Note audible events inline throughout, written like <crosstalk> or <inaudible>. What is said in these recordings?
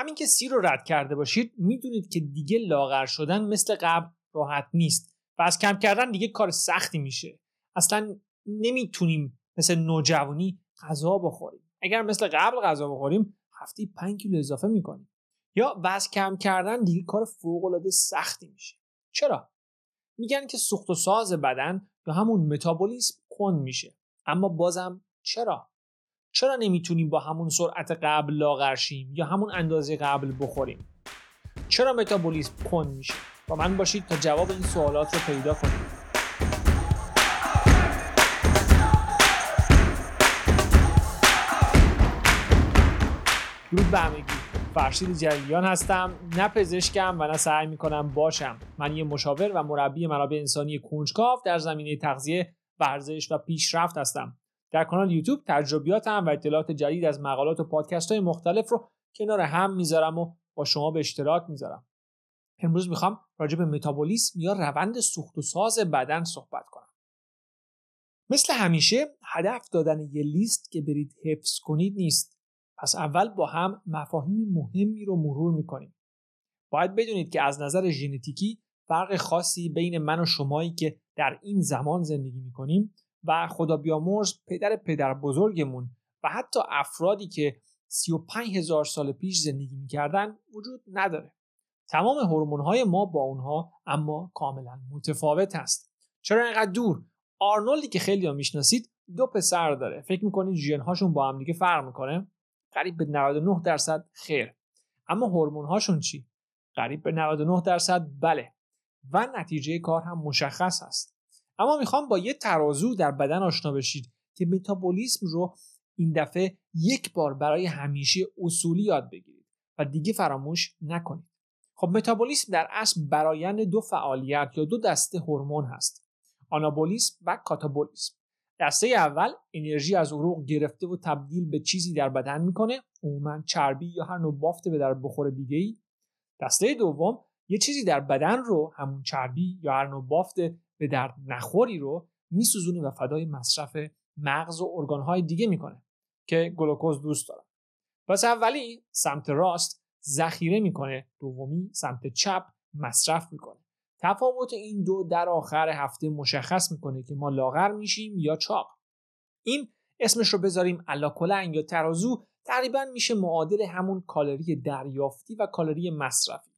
همین که سی رو رد کرده باشید می‌دونید که دیگه لاغر شدن مثل قبل راحت نیست و از کم کردن دیگه کار سختی میشه. اصلا نمی‌تونیم مثل نوجوانی غذا بخوریم. اگر مثل قبل غذا بخوریم هفته 5 کیلو اضافه می‌کنیم. یا وزن کم کردن دیگه کار فوق العاده سختی میشه. چرا؟ میگن که سوخت و ساز بدن یا همون متابولیسم کند میشه. اما بازم چرا؟ چرا نمی‌تونیم با همون سرعت قبل لاغر شیم یا همون اندازه قبل بخوریم؟ چرا متابولیسم کند میشه؟ با من باشید تا جواب این سوالات رو پیدا کنیم. درود به همگی. فرشید جلیان هستم. نه پزشکم و نه سعی می‌کنم باشم. من یه مشاور و مربی منابع انسانی کنجکاو در زمینه تغذیه ورزش و پیشرفت هستم. در کانال یوتیوب تجربیاتم و اطلاعات جدید از مقالات و پادکست های مختلف رو کنار هم می‌ذارم و با شما به اشتراک می‌ذارم. امروز می‌خوام راجع به متابولیسم یا روند سوخت و ساز بدن صحبت کنم. مثل همیشه هدف دادن یه لیست که برید حفظ کنید نیست. پس اول با هم مفاهیم مهمی رو مرور می‌کنیم. باید بدونید که از نظر ژنتیکی فرق خاصی بین من و شمایی که در این زمان زندگی می‌کنیم و خدا بیامرز پدر پدر بزرگمون و حتی افرادی که 35 هزار سال پیش زندگی می‌کردن وجود نداره. تمام هورمون های ما با اونها اما کاملا متفاوت هست. چرا اینقدر دور؟ آرنولدی که خیلی ها می‌شناسید دو پسر داره. فکر می‌کنید ژن هاشون با هم دیگه فرق می‌کنه؟ قریب به 99 درصد خیر. اما هورمون هاشون چی؟ قریب به 99 درصد بله. و نتیجه کار هم مشخص است اما می‌خوام با یه ترازو در بدن آشنا بشید که متابولیسم رو این دفعه یک بار برای همیشه اصولی یاد بگیرید و دیگه فراموش نکنید. خب متابولیسم در اصل برایند دو فعالیت یا دو دسته هورمون هست آنابولیسم و کاتابولیسم. دسته اول انرژی از عروق گرفته و تبدیل به چیزی در بدن می‌کنه عموما چربی یا هر نوع بافت به در بخور دیگه ای دسته دوم یه چیزی در بدن رو همون چربی یا هر نوع بافت به درد نخوری رو میسوزونه و فدای مصرف مغز و ارگانهای دیگه می‌کنه که گلوکوز دوست دارن. پس اولی سمت راست ذخیره می‌کنه دومی سمت چپ مصرف می‌کنه. تفاوت این دو در آخر هفته مشخص می‌کنه که ما لاغر میشیم یا چاق. این اسمش رو بذاریم الاکلنگ یا ترازو. تقریبا میشه معادل همون کالری دریافتی و کالری مصرفی.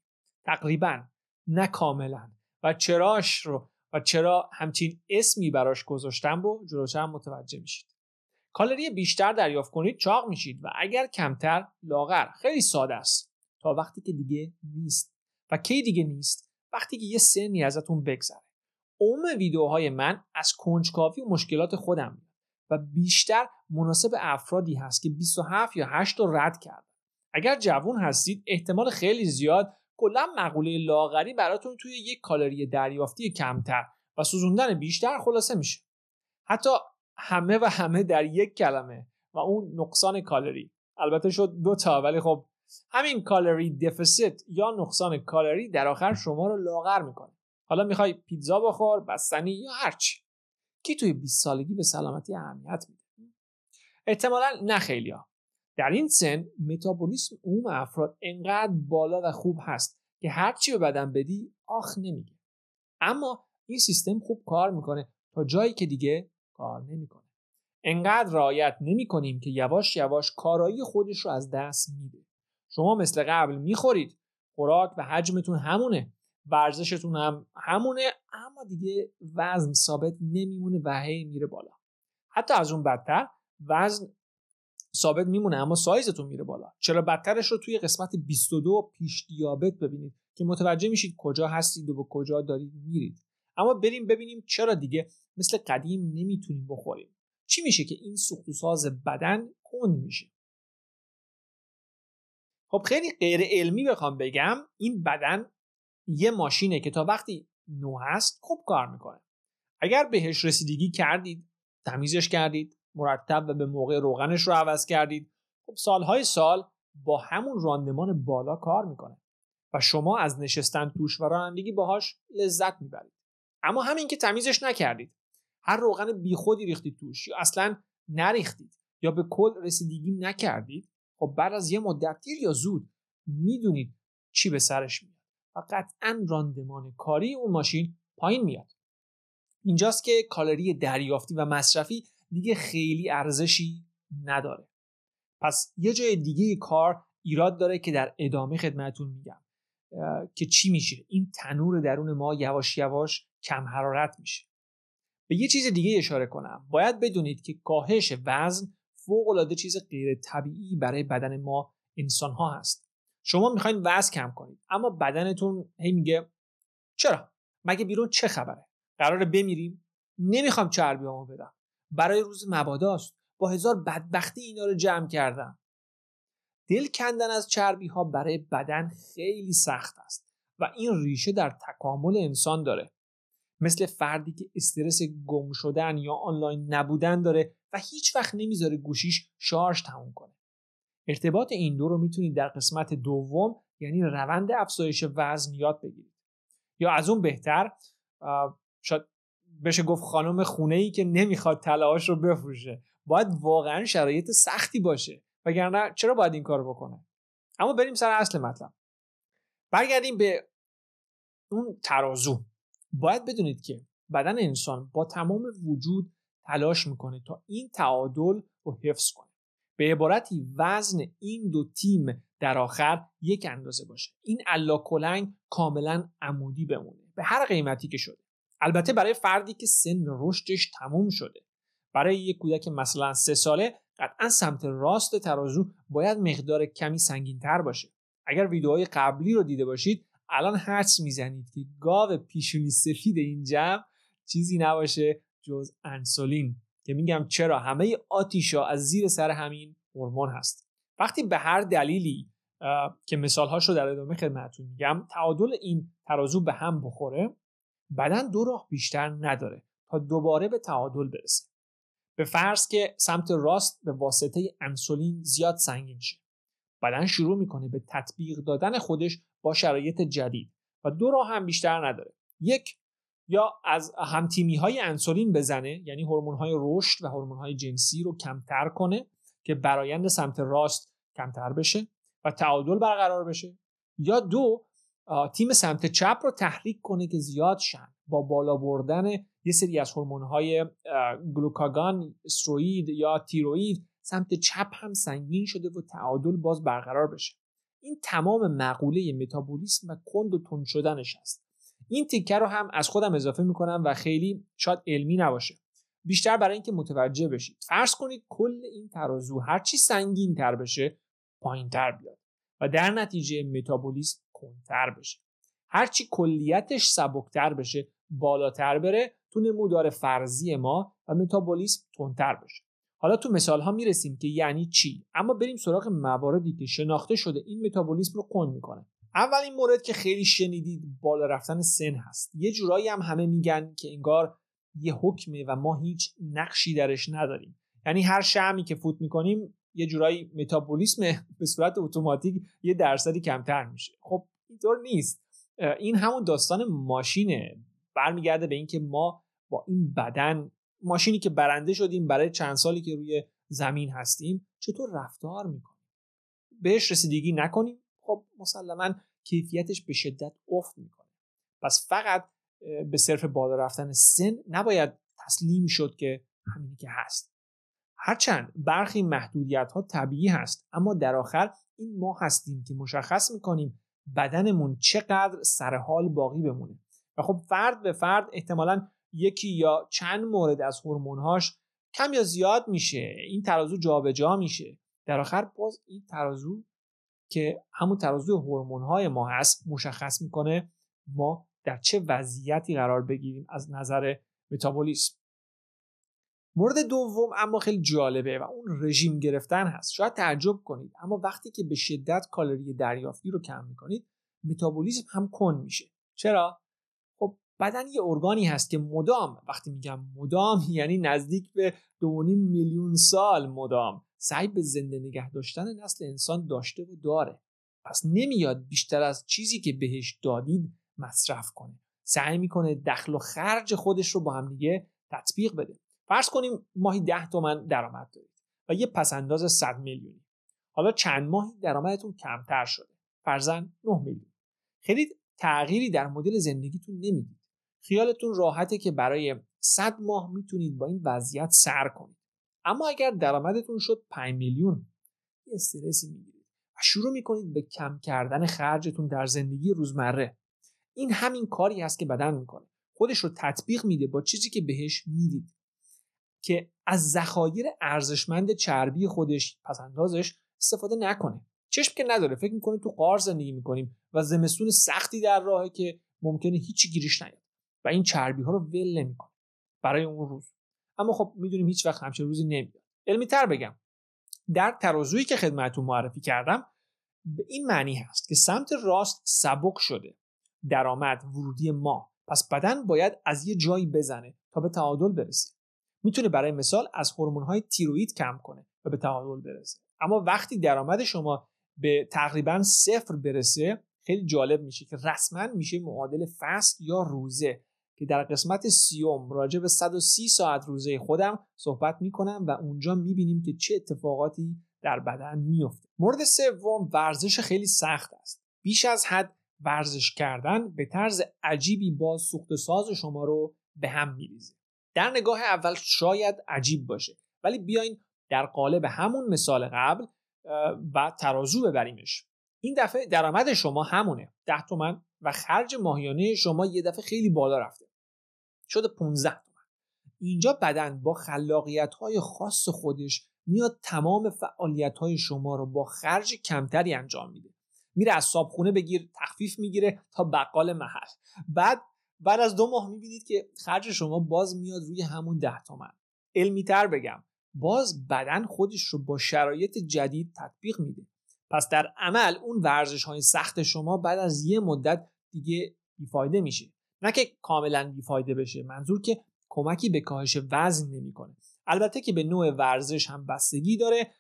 تقریبا نه کاملا. و چراش رو و چرا همچین اسمی براش گذاشتم رو جلوتر متوجه میشید. کالری بیشتر دریافت کنید چاق میشید و اگر کمتر لاغر. خیلی ساده است. تا وقتی که دیگه نیست. و کی دیگه نیست؟ وقتی که یه سنی ازتون بگذره. عموم ویدیوهای من از کنجکاوی و مشکلات خودم. میاد و بیشتر مناسب افرادی هست که 27 یا 8 رو رد کردن. اگر جوون هستید احتمال خیلی زیاد کلا مقوله لاغری براتون توی یک کالری دریافتی کمتر و سوزوندن بیشتر خلاصه میشه. حتی همه و همه در یک کلمه و اون نقصان کالری. البته شد دو تا ولی خب همین calorie deficit یا نقصان کالری در آخر شما رو لاغر می‌کنه. حالا می‌خوای پیتزا بخور بستنی یا هرچی کی توی 20 سالگی به سلامتی اهمیت میده؟ احتمالا نه خیلیا در این سن متابولیسم عموم افراد انقدر بالا و خوب هست که هرچی به بدن بدی آخ نمیگه. اما این سیستم خوب کار می‌کنه تا جایی که دیگه کار نمی‌کنه. انقدر رعایت نمی‌کنیم که یواش یواش کارایی خودش رو از دست میده. شما مثل قبل می‌خورید خوراک و حجمتون همونه ورزشتون هم همونه اما دیگه وزن ثابت نمیمونه و هی میره بالا. حتی از اون بدتر وزن ثابت میمونه اما سایزتون میره بالا. چرا بدترش رو توی قسمت 22 پیش دیابت ببینید که متوجه میشید کجا هستید و به کجا دارید میرید. اما بریم ببینیم چرا دیگه مثل قدیم نمی‌تونیم بخوریم. چی میشه که این سوخت و ساز بدن کند میشه؟ خب خیلی غیر علمی بخوام بگم این بدن یه ماشینه که تا وقتی نو هست خوب کار می‌کنه. اگر بهش رسیدگی کردید تمیزش کردید مرتب و به موقع روغنش رو عوض کردید. خب سالهای سال با همون راندمان بالا کار می‌کنه و شما از نشستن توش و رانندگی باهاش لذت می‌برید. اما همین که تمیزش نکردید. هر روغن بیخودی ریختید توش یا اصلا نریختید یا به کل رسیدگی نکردید خب بعد از یه مدت دیر یا زود می‌دونید چی به سرش میاد و قطعا راندمان کاری اون ماشین پایین میاد. اینجاست که کالری دریافتی و مصرفی دیگه خیلی ارزشی نداره. پس یه جای دیگه کار ایراد داره که در ادامه خدمتون میگم که چی میشه؟ این تنور درون ما یواش یواش کم حرارت میشه. به یه چیز دیگه اشاره کنم. باید بدونید که کاهش وزن فوق العاده چیز غیر طبیعی برای بدن ما انسان ها هست. شما می‌خواین وزن کم کنید اما بدنتون هی میگه چرا؟ مگه بیرون چه خبره؟ قراره بمیریم؟ نمی‌خوام چربیامو بدم. برای روز مباداست. با هزار بدبختی اینا رو جمع کردم. دل کندن از چربی ها برای بدن خیلی سخت است و این ریشه در تکامل انسان داره. مثل فردی که استرس گم شدن یا آنلاین نبودن داره و هیچ وقت نمی‌ذاره گوشیش شارژ تموم کنه. ارتباط این دو رو می‌تونید در قسمت دوم یعنی روند افزایش وزن یاد بگیرید. یا از اون بهتر شاید بشه گفت خانم خونه ای که نمی‌خواد طلاهاش رو بفروشه. باید واقعا شرایط سختی باشه. وگرنه چرا باید این کارو بکنه؟ اما بریم سر اصل مطلب. برگردیم به اون ترازو. باید بدونید که بدن انسان با تمام وجود تلاش می‌کنه تا این تعادل رو حفظ کنه. به عبارتی وزن این دو تیم در آخر یک اندازه باشه. این الا کاملا عمودی بمونه. به هر قیمتی که شده. البته برای فردی که سن رشدش تموم شده. برای یک کودک مثلا سه ساله قطعا سمت راست ترازو باید مقدار کمی سنگین تر باشه. اگر ویدیوهای قبلی رو دیده باشید الان حدس می‌زنید که گاو پیشونی سفید این جمع چیزی نباشه جز انسولین. که میگم چرا؟ همه آتیشا از زیر سر همین هورمون هست. وقتی به هر دلیلی که مثالهاش رو در ادامه خدمتتون میگم تعادل این ترازو به هم بخوره بدن دو راه بیشتر نداره تا دوباره به تعادل برسه. به فرض که سمت راست به واسطه انسولین زیاد سنگین شه. بدن شروع می‌کنه به تطبیق دادن خودش با شرایط جدید و دو راه هم بیشتر نداره. یک یا از همتیمی های انسولین بزنه یعنی هورمون های رشد و هورمون های جنسی رو کمتر کنه که برایند سمت راست کمتر بشه و تعادل برقرار بشه. یا دو تیم سمت چپ رو تحریک کنه که زیاد شن. با بالا بردن یه سری از هورمون های گلوکاگان استروید یا تیروید سمت چپ هم سنگین شده و تعادل باز برقرار بشه. این تمام مقوله متابولیسم و کند و تند شدنش است این تیکه رو هم از خودم اضافه می‌کنم و خیلی شاید علمی نباشه. بیشتر برای اینکه متوجه بشید. فرض کنید کل این ترازو هرچی سنگین تر بشه پایین تر بیاد. و در نتیجه متابولیسم کنتر بشه. هرچی کلیتش سبکتر بشه بالاتر بره تو نمودار فرضی ما و متابولیسم تندتر بشه. حالا تو مثال ها می‌رسیم که یعنی چی؟ اما بریم سراغ مواردی که شناخته شده این متابولیسم رو کند می‌کنه. اولین مورد که خیلی شنیدید بالا رفتن سن هست. یه جورایی هم همه میگن که انگار یه حکمه و ما هیچ نقشی درش نداریم. یعنی هر شمی که فوت می‌کنیم یه جورایی متابولیسم به صورت اتوماتیک یه درصدی کمتر میشه. خب اینطور نیست. این همون داستان ماشینه. برمیگرده به اینکه ما با این بدن ماشینی که برنده شدیم برای چند سالی که روی زمین هستیم چطور رفتار می‌کنیم؟ بهش رسیدگی نکنیم. خب مسلما کیفیتش به شدت افت می‌کنه. پس فقط به صرف بالا رفتن سن نباید تسلیم شد که همینی که هست. هرچند برخی محدودیت ها طبیعی هست اما در آخر این ما هستیم که مشخص می‌کنیم بدنمون چقدر سر حال باقی بمونه. و خب فرد به فرد احتمالا یکی یا چند مورد از هورمونهاش کم یا زیاد میشه. این ترازو جابجا جا میشه. در آخر باز این ترازو که همون ترازو هورمونهای ما هست مشخص می‌کنه ما در چه وضعیتی قرار بگیریم از نظر متابولیسم. مورد دوم اما خیلی جالبه و اون رژیم گرفتن هست. شاید تعجب کنید اما وقتی که به شدت کالری دریافتی رو کم می‌کنید متابولیسم هم کن میشه. چرا؟ خب بدن یه ارگانی هست که مدام وقتی میگم مدام <laughs> یعنی نزدیک به 2.5 میلیون سال مدام. سعی به زنده نگه داشتن نسل انسان داشته و داره. پس نمیاد بیشتر از چیزی که بهش دادید مصرف کنه. سعی می‌کنه دخل و خرج خودش رو با هم دیگه تطبیق بده. فرض کنیم ماهی 10 تومن درآمد دارید و یه پسنداز 100 میلیونی. حالا چند ماهی درآمدتون کمتر شده؟ فرزن 9 میلیون. خیلی تغییری در مدل زندگیتون نمی‌دید. خیالتون راحته که برای 100 ماه می‌تونید با این وضعیت سر کنید. اما اگر درآمدتون شد 5 میلیون یه استرسی می‌گیرید و شروع می‌کنید به کم کردن خرجتون در زندگی روزمره. این همین کاری است که بدن می‌کنه. خودش رو تطبیق میده با چیزی که بهش می‌دید. که از ذخایر ارزشمند چربی خودش پس اندازش استفاده نکنه. چشم که نداره فکر می‌کنه تو قار زندگی می‌کنیم و زمستون سختی در راهه که ممکنه هیچی گیریش نیاد و این چربی ها رو ول نمی‌کنه برای اون روز. اما خب می‌دونیم هیچ وقت همچین روزی نمیاد. علمی تر بگم. در ترازویی که خدمتتون معرفی کردم به این معنی هست که سمت راست سبک شده. درآمد ورودی ما. پس بدن باید از یه جایی بزنه تا به تعادل برسه. می‌تونه برای مثال از های تیروئید کم کنه و به تعادل برسه. اما وقتی درآمد شما به تقریبا صفر برسه خیلی جالب میشه که رسما میشه معادل فصل یا روزه که در قسمت سیوم راجع به 130 ساعت روزه خودم صحبت می‌کنم و اونجا می‌بینیم که چه اتفاقاتی در بدن میفته مورد سوم ورزش خیلی سخت است. بیش از حد ورزش کردن به طرز عجیبی با سوخت ساز شما رو به هم میریزه. در نگاه اول شاید عجیب باشه. ولی بیاین در قالب همون مثال قبل و ترازو ببریمش. این دفعه درآمد شما همونه. 10 تومن و خرج ماهیانه شما یه دفعه خیلی بالا رفته. شده 15 تومن. اینجا بدن با خلاقیت های خاص خودش میاد تمام فعالیت های شما رو با خرج کمتری انجام میده. میره از صابخونه بگیر تخفیف می‌گیره تا بقال محل. بعد بعد از دو ماه می‌بینید که خرج شما باز میاد روی همون ده تومن. علمی تر بگم باز بدن خودش رو با شرایط جدید تطبیق میده. پس در عمل اون ورزش های سخت شما بعد از یه مدت دیگه بیفایده میشه. نه که کاملا بیفایده بشه منظور که کمکی به کاهش وزن نمی‌کنه. البته که به نوع ورزش هم بستگی داره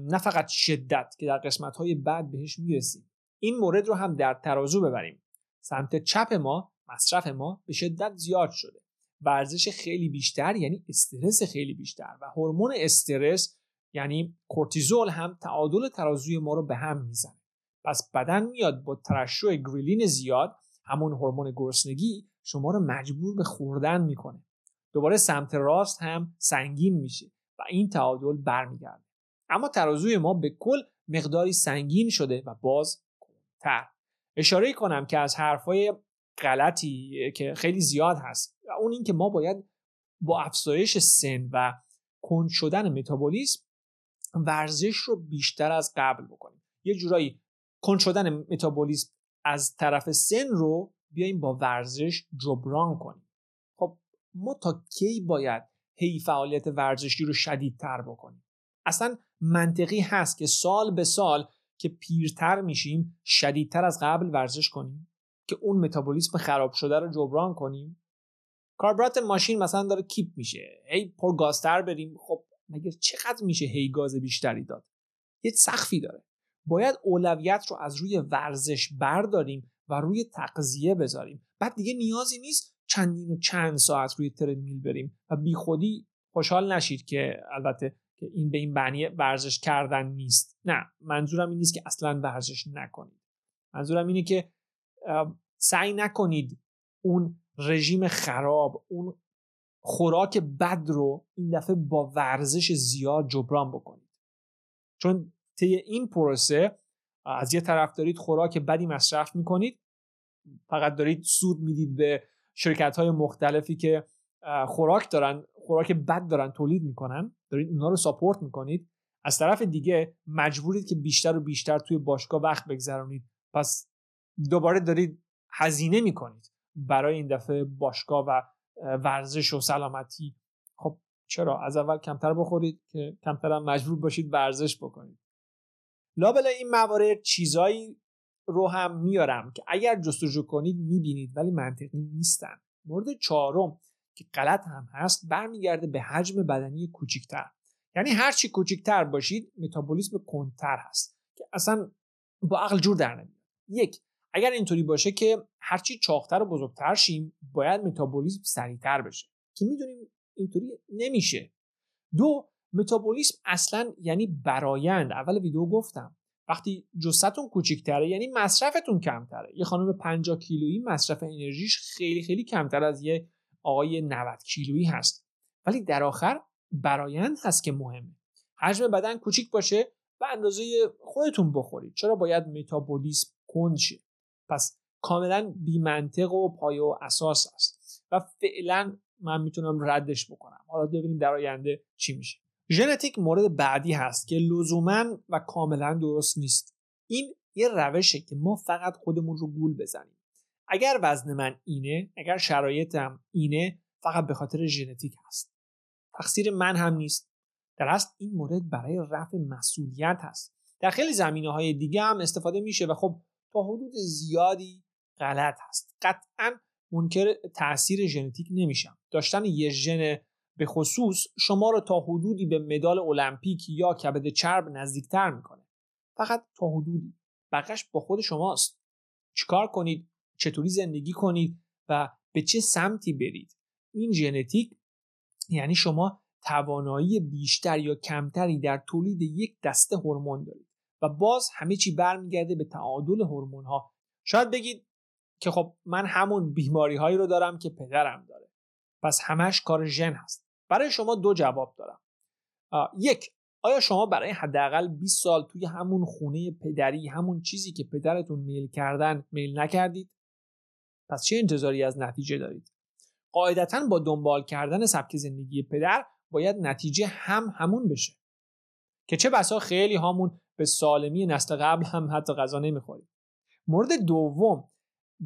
نه فقط شدت که در قسمت های بعد بهش می‌رسیم. این مورد رو هم در ترازو ببریم. سمت چپ ما مصرف ما به شدت زیاد شده. ورزش خیلی بیشتر یعنی استرس خیلی بیشتر و هورمون استرس یعنی کورتیزول هم تعادل ترازوی ما رو به هم می‌زنه. پس بدن میاد با ترشح گریلین زیاد همون هورمون گرسنگی شما رو مجبور به خوردن می‌کنه. دوباره سمت راست هم سنگین میشه و این تعادل برمیگرده. اما ترازوی ما به کل مقداری سنگین شده و باز تر اشاره کنم که از حرفای غلطی که خیلی زیاد هست. و اون اینکه ما باید با افزایش سن و کند شدن متابولیسم ورزش رو بیشتر از قبل بکنیم. یه جورایی کند شدن متابولیسم از طرف سن رو بیایم با ورزش جبران کنیم. خب ما تا کی باید هی فعالیت ورزشی رو شدیدتر بکنیم؟ اصلا منطقی هست که سال به سال که پیرتر میشیم شدیدتر از قبل ورزش کنیم؟ که اون متابولیسم خراب شده رو جبران کنیم. کاربرات ماشین مثلا داره کیپ میشه. هی پر گازتر بریم. خب مگه چقدر میشه هی گاز بیشتری داد؟ یه سخفی داره. باید اولویت رو از روی ورزش برداریم و روی تغذیه بذاریم. بعد دیگه نیازی نیست چندین و چند ساعت روی ترمیل بریم و بیخودی خوشحال نشید که البته که این به این معنی ورزش کردن نیست. نه منظورم این نیست که اصلا ورزش نکنید. منظورم اینه که سعی نکنید اون رژیم خراب اون خوراک بد رو این دفعه با ورزش زیاد جبران بکنید. چون طی این پروسه از یه طرف دارید خوراک بدی مصرف می‌کنید فقط دارید سود می‌دید به شرکت های مختلفی که خوراک دارن خوراک بد دارن تولید می‌کنن دارید اونها رو ساپورت می‌کنید. از طرف دیگه مجبورید که بیشتر و بیشتر توی باشگاه وقت بگذرونید. پس دوباره دارید هزینه می‌کنید برای این دفعه باشگاه و ورزش و سلامتی. خب چرا؟ از اول کمتر بخورید که کمتر هم مجبور باشید ورزش بکنید. لابل این موارد چیزایی رو هم میارم که اگر جستجو کنید می‌بینید ولی منطقی نیستن. مورد چهارم که غلط هم هست برمیگرده به حجم بدنی کوچیکتر. یعنی هرچی کوچیکتر باشید متابولیسم کنتر هست که اصلا با عقل جور در نمیاد. یک اگر اینطوری باشه که هرچی چاختر و بزرگتر شیم باید متابولیسم سریعتر بشه. که می‌دونیم اینطوری نمیشه. دو متابولیسم اصلا یعنی برایند. اول ویدیو گفتم. وقتی جستتون کوچیکتره یعنی مصرفتون کمتره. یه خانم 50 کیلویی مصرف انرژیش خیلی خیلی کمتر از یه آقای 90 کیلویی هست. ولی در آخر برایند هست که مهمه. حجم بدن کوچیک باشه به اندازه خودتون بخورید. چرا باید متابولیسم کند شه؟ پس کاملا بیمنطق و پایه و اساس است. و فعلا من می‌تونم ردش بکنم. حالا ببینیم در آینده چی میشه. ژنتیک مورد بعدی هست که لزوما و کاملا درست نیست. این یه روشه که ما فقط خودمون رو گول بزنیم. اگر وزن من اینه اگر شرایطم اینه فقط به خاطر ژنتیک هست. تقصیر من هم نیست. در اصل این مورد برای رفع مسئولیت هست. در خیلی زمینه های دیگه هم استفاده میشه و خب تا حدود زیادی غلط هست. قطعا منکر تاثیر ژنتیک نمیشم. داشتن یه ژن به خصوص شما رو تا حدودی به مدال المپیک یا کبد چرب نزدیکتر می‌کنه. فقط تا حدودی. بقیش با خود شماست. چیکار کنید؟ چطوری زندگی کنید؟ و به چه سمتی برید؟ این ژنتیک یعنی شما توانایی بیشتر یا کمتری در تولید یک دسته هورمون دارید. و باز همه چی برمیگرده به تعادل هورمون ها شاید بگید که خب من همون بیماری هایی رو دارم که پدرم داره. پس همش کار ژن هست. برای شما دو جواب دارم. یک آیا شما برای حداقل 20 سال توی همون خونه پدری همون چیزی که پدرتون میل کردن میل نکردید؟ پس چه انتظاری از نتیجه دارید؟ قاعدتا با دنبال کردن سبک زندگی پدر باید نتیجه هم همون بشه. که چه بسا خیلی هامون به سالمی نسل قبل هم حتی غذا نمی‌خوریم. مورد دوم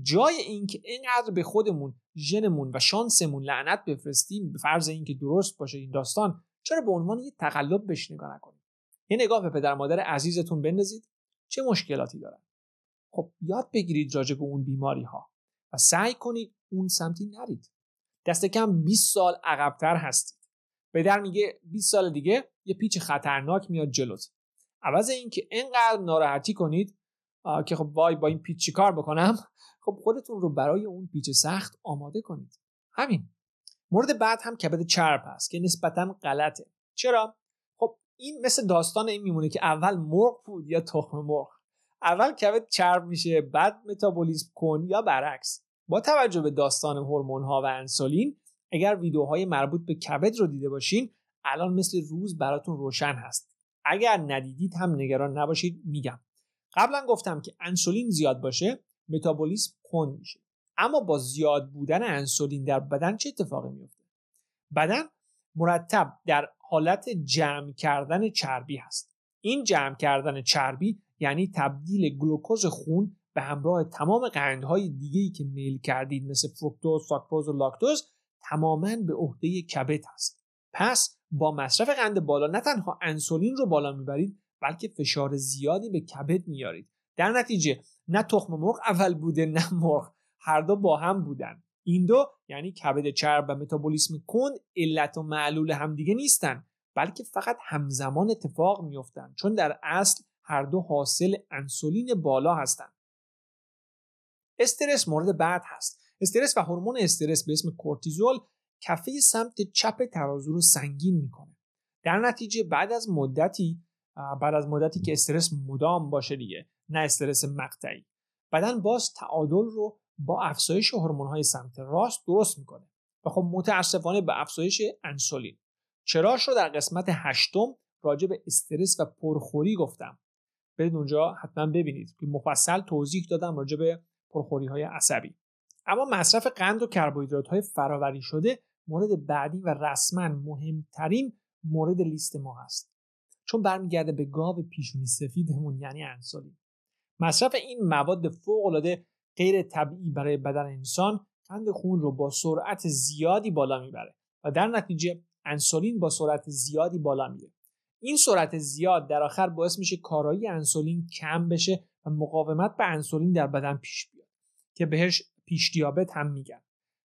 جای اینکه اینقدر به خودمون ژنمون و شانسمون لعنت بفرستیم به فرض اینکه درست باشه این داستان چرا به عنوان یه تقلب بهش نگاه نکنید یه نگاه به پدر مادر عزیزتون بندازید چه مشکلاتی دارن؟ خب یاد بگیرید راجع به اون بیماری ها و سعی کنید اون سمتی نرید. دست کم 20 سال عقبتر هستید. پدر میگه 20 سال دیگه یه پیچ خطرناک میاد جلوت. عوض اینکه اینقدر ناراحتی کنید که خب وای با این پیچ چیکار بکنم؟ خب خودتون رو برای اون پیچ سخت آماده کنید. همین. مورد بعد هم کبد چرب هست که نسبتا غلطه. چرا؟ خب این مثل داستان این میمونه که اول مرغ بود یا تخم مرغ. اول کبد چرب میشه بعد متابولیسم کن یا برعکس. با توجه به داستان هورمون ها و انسولین اگر ویدیوهای مربوط به کبد رو دیده باشین الان مثل روز براتون روشن هست. اگر ندیدید هم نگران نباشید میگم. قبلا گفتم که انسولین زیاد باشه متابولیسم کند میشه. اما با زیاد بودن انسولین در بدن چه اتفاقی میفته بدن مرتب در حالت جمع کردن چربی هست. این جمع کردن چربی یعنی تبدیل گلوکوز خون به همراه تمام قندهای دیگه‌ای که میل کردید مثل فروکتوز، ساکروز و لاکتوز تماما به عهده کبد هست. پس با مصرف قند بالا نه تنها انسولین رو بالا می‌برید بلکه فشار زیادی به کبد میارید در نتیجه نه تخم مرغ اول بوده نه مرغ هر دو با هم بودن. این دو یعنی کبد چرب و متابولیسم کند علت و معلول همدیگه نیستن بلکه فقط همزمان اتفاق میفتن چون در اصل هر دو حاصل انسولین بالا هستند استرس مورد بعد هست. استرس و هورمون استرس به اسم کورتیزول کفه سمت چپ ترازو رو سنگین می‌کنه. در نتیجه بعد از مدتی بعد از مدتی که استرس مدام باشه دیگه نه استرس مقطعی. بدن باز تعادل رو با افزایش های سمت راست درست می‌کنه و خب متاسفانه به افزایش انسولین. چراش رو در قسمت هشتم راجع به استرس و پرخوری گفتم. برید اونجا حتما ببینید که مفصل توضیح دادم راجع به پرخوری های عصبی. اما مصرف قند و کربوهیدرات های فراوری شده مورد بعدی و رسما مهمترین مورد لیست ما هست. چون برمیگرده به گاو پیشونی سفیدمون یعنی انسولین. مصرف این مواد فوقالعاده غیر طبیعی برای بدن انسان قند خون رو با سرعت زیادی بالا می‌بره و در نتیجه انسولین با سرعت زیادی بالا میره. این سرعت زیاد در آخر باعث میشه کارایی انسولین کم بشه و مقاومت به انسولین در بدن پیش بیاد که بهش پیش دیابت هم میگن.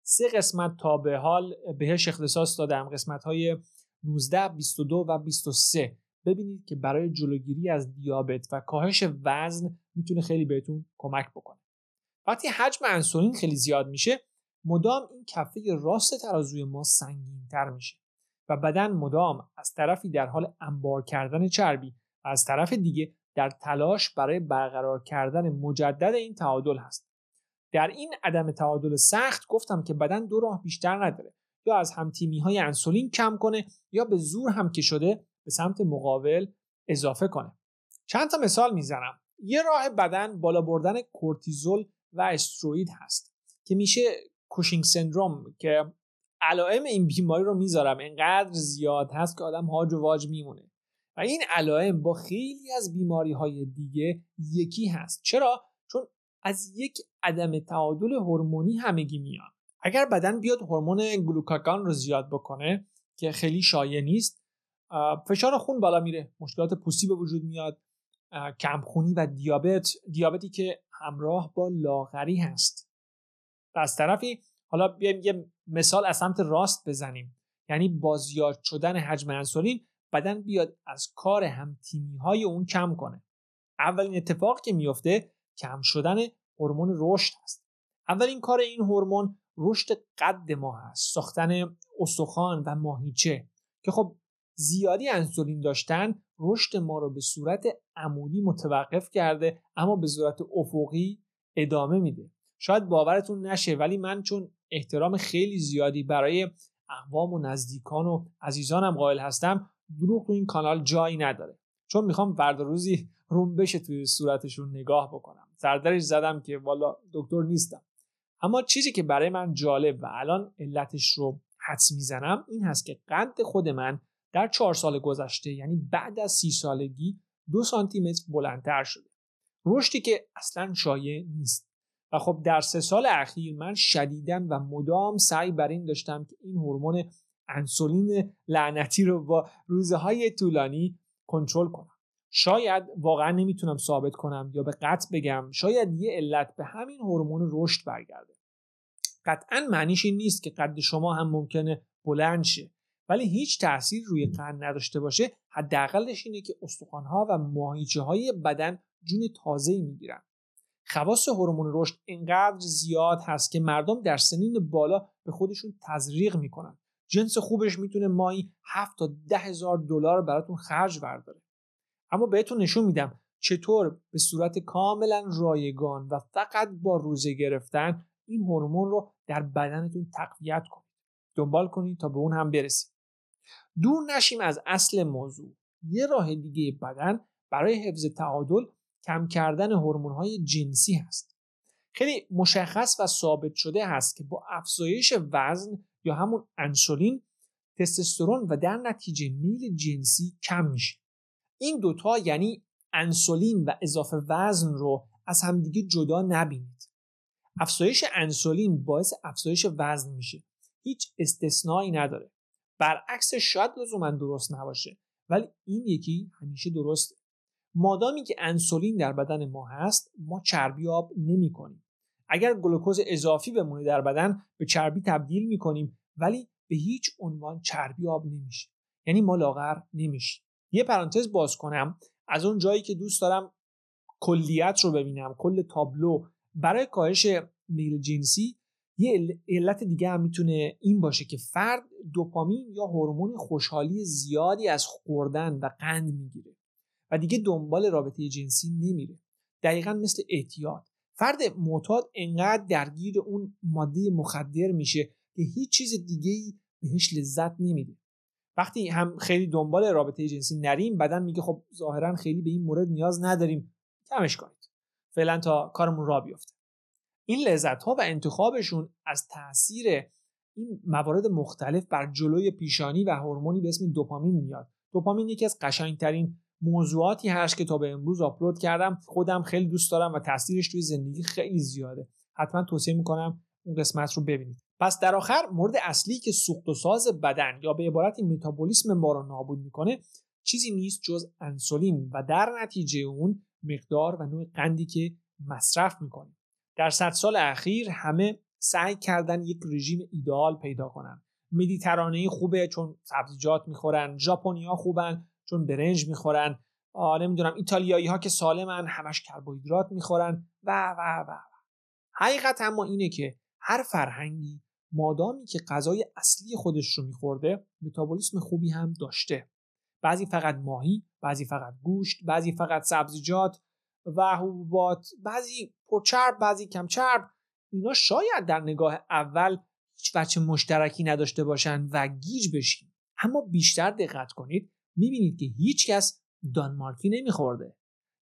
سه قسمت تا به حال بهش اختصاص دادم. قسمت های 19 22 و 23 ببینید که برای جلوگیری از دیابت و کاهش وزن می‌تونه خیلی بهتون کمک بکنه. وقتی حجم انسولین خیلی زیاد میشه مدام این کفه راست ترازوی ما سنگین تر میشه و بدن مدام از طرفی در حال انبار کردن چربی و از طرف دیگه در تلاش برای برقرار کردن مجدد این تعادل هست. در این عدم تعادل سخت گفتم که بدن دو راه بیشتر نداره. یا از همتیمی های انسولین کم کنه یا به زور هم که شده به سمت مقابل اضافه کنه. چند تا مثال می‌زنم. یه راه بدن بالا بردن کورتیزول و استروید هست که میشه کوشینگ سندروم که علائم این بیماری رو می‌ذارم. انقدر زیاد هست که آدم هاج و واج میمونه. و این علائم با خیلی از بیماری های دیگه یکی هست. چرا؟ چون از یک عدم تعادل هورمونی همگی میان. اگر بدن بیاد هورمون گلوکاگان رو زیاد بکنه که خیلی شایع نیست فشار خون بالا میره مشکلات پوستی به وجود میاد کمخونی و دیابت دیابتی که همراه با لاغری هست. و از طرفی حالا بیایم یه مثال از سمت راست بزنیم. یعنی با زیاد شدن حجم انسولین بدن بیاد از کار هم تیمی های اون کم کنه. اولین اتفاق که میفته کم شدن هورمون رشد هست. اولین کار این هورمون رشد قد ما هست ساختن استخوان و ماهیچه که خب زیادی انسولین داشتن رشد ما رو به صورت عمودی متوقف کرده اما به صورت افقی ادامه میده. شاید باورتون نشه ولی من چون احترام خیلی زیادی برای اقوام و نزدیکان و عزیزانم قائل هستم دروغ تو این کانال جایی نداره. چون می‌خوام فردا روزی روم بشه توی صورتشون نگاه بکنم. سردرش زدم که والا دکتر نیستم. اما چیزی که برای من جالب و الان علتش رو حدس می‌زنم این هست که قد خود من در چهار سال گذشته یعنی بعد از سی سالگی دو سانتی متر بلندتر شده. رشدی که اصلا شایع نیست. و خب در سه سال اخیر من شدیدن و مدام سعی بر این داشتم که این هورمون انسولین لعنتی رو با روزهای طولانی کنترل کنم. شاید واقعا نمی‌تونم ثابت کنم یا به قطع بگم شاید یه علت به همین هورمون رشد برگرده. قطعا معنیش این نیست که قد شما هم ممکنه بلند شه ولی هیچ تاثیر روی قند نداشته باشه. حداقلش اینه که استخوانها و ماهیچه های بدن جون تازه می‌گیرن. خواص هورمون رشد انقدر زیاد هست که مردم در سنین بالا به خودشون تزریق می‌کنن. جنس خوبش می‌تونه ماهی 7 تا ده هزار دلار براتون خرج برداره. اما بهتون نشون میدم چطور به صورت کاملا رایگان و فقط با روزه گرفتن این هورمون رو در بدنتون تقویت کنید. دنبال کنید تا به اون هم برسید. دور نشیم از اصل موضوع. یه راه دیگه بدن برای حفظ تعادل کم کردن های جنسی هست. خیلی مشخص و ثابت شده هست که با افزایش وزن یا همون انسولین تستوسترون و در نتیجه میل جنسی کم میشه. این دوتا یعنی انسولین و اضافه وزن رو از همدیگه جدا نبینید. افزایش انسولین باعث افزایش وزن میشه. هیچ استثنایی نداره. برعکس شاید لزوما درست نباشه ولی این یکی همیشه درسته. مادامی که انسولین در بدن ما هست ما چربی آب نمی کنیم اگر گلوکوز اضافی بمونه در بدن به چربی تبدیل می کنیم ولی به هیچ عنوان چربی آب نمیشه. یعنی ما لاغر نمیشیم. یه پرانتز باز کنم از اون جایی که دوست دارم کلیت رو ببینم کل تابلو. برای کاهش میل جنسی یه علت دیگه هم می‌تونه این باشه که فرد دوپامین یا هورمون خوشحالی زیادی از خوردن و قند می‌گیره و دیگه دنبال رابطه جنسی نمیره. دقیقا مثل اعتیاد. فرد معتاد انقدر درگیر اون ماده مخدر میشه که هیچ چیز دیگه ای بهش لذت نمیده. وقتی هم خیلی دنبال رابطه جنسی نریم بدن میگه خب ظاهرا خیلی به این مورد نیاز نداریم. کمش کنید. فعلا تا کارمون را بیفته. این لذت ها و انتخابشون از تاثیر این موارد مختلف بر جلوی پیشانی و هورمونی به اسم دوپامین میاد. دوپامین یکی از قشنگترین موضوعاتی هست که تا به امروز آپلود کردم. خودم خیلی دوست دارم و تاثیرش توی زندگی خیلی زیاده. حتما توصیه می‌کنم اون قسمت رو ببینید. پس در آخر مورد اصلی که سوخت و ساز بدن یا به عبارت متابولیسم ما رو نابود می‌کنه چیزی نیست جز انسولین و در نتیجه اون مقدار و نوع قندی که مصرف می‌کنیم. در صد سال اخیر همه سعی کردن یک رژیم ایدئال پیدا کنن. مدیترانه خوبه چون سبزیجات می‌خورن ژاپنیا خوبن چون برنج می‌خورن نمی‌دونم ایتالیایی ها که سالمن همش کربوهیدرات می‌خورن و و و. حقیقت اما اینه که هر فرهنگی مادامی که غذای اصلی خودش رو میخورده متابولیسم خوبی هم داشته. بعضی فقط ماهی بعضی فقط گوشت بعضی فقط سبزیجات و حبوبات بعضی پرچرب بعضی کم چرب اینا شاید در نگاه اول هیچ وجه مشترکی نداشته باشند و گیج بشین. اما بیشتر دقت کنید می‌بینید که هیچ کس دانمارکی نمیخورده.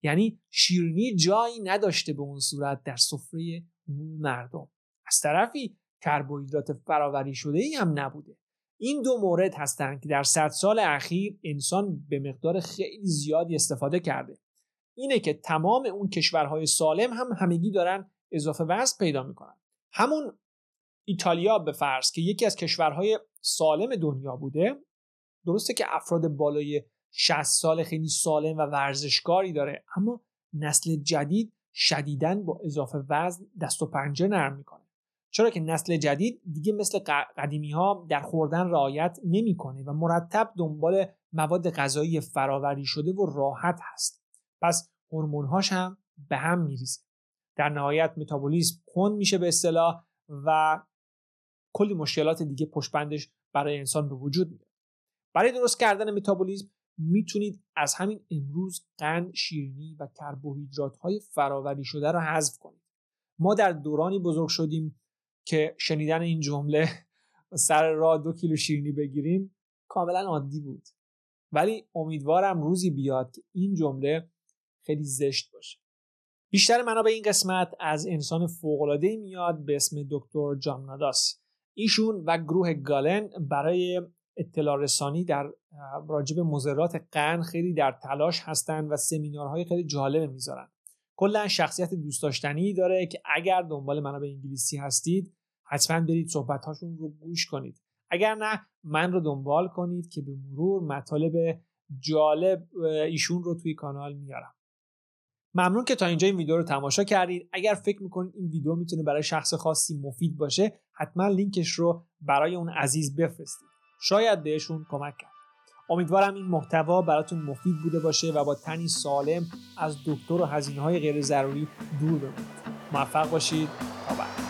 یعنی شیرینی جایی نداشته به اون صورت در سفره مردم. از طرفی کربوهیدرات فراوری شده ای هم نبوده. این دو مورد هستند که در صد سال اخیر انسان به مقدار خیلی زیادی استفاده کرده. اینه که تمام اون کشورهای سالم هم همگی دارن اضافه وزن پیدا می‌کنن. همون ایتالیا به فرض که یکی از کشورهای سالم دنیا بوده درسته که افراد بالای 60 سال خیلی سالم و ورزشکاری داره اما نسل جدید شدیدن با اضافه وزن دست و پنجه نرم می‌کنه. چرا که نسل جدید دیگه مثل قدیمی ها در خوردن رعایت نمی‌کنه و مرتب دنبال مواد غذایی فراوری شده و راحت هست. پس هورمونهاش هم به هم میریزه. در نهایت متابولیسم کند میشه به اصطلاح و کلی مشکلات دیگه پشتبندش برای انسان به وجود میاد. برای درست کردن متابولیسم می‌تونید از همین امروز قند شیرینی و کربوهیدرات های فراوری شده رو حذف کنید. ما در دورانی بزرگ شدیم که شنیدن این جمله <laughs> سر راه دو کیلو شیرینی بگیریم کاملا عادی بود. ولی امیدوارم روزی بیاد که این جمله خیلی زشت باشه. بیشتر منابع این قسمت از انسان فوق‌العاده میاد به اسم دکتر جان ناداس. ایشون و گروه گالن برای اطلاع رسانی در راجب مزرات قن خیلی در تلاش هستند و سمینارهای خیلی جالب می‌ذارن. کلا شخصیت دوست داشتنی داره که اگر دنبال منابع انگلیسی هستید حتما برید صحبتهاشون رو گوش کنید. اگر نه من رو دنبال کنید که به مرور مطالب جالب ایشون رو توی کانال میارم. ممنون که تا اینجا این ویدیو رو تماشا کردید. اگر فکر می‌کنید این ویدیو می‌تونه برای شخص خاصی مفید باشه حتما لینکش رو برای اون عزیز بفرستید. شاید بهشون کمک کرد. امیدوارم این محتوا براتون مفید بوده باشه و با تنی سالم از دکتر و هزینه های غیر ضروری دور بمونید. موفق باشید. تا بعد.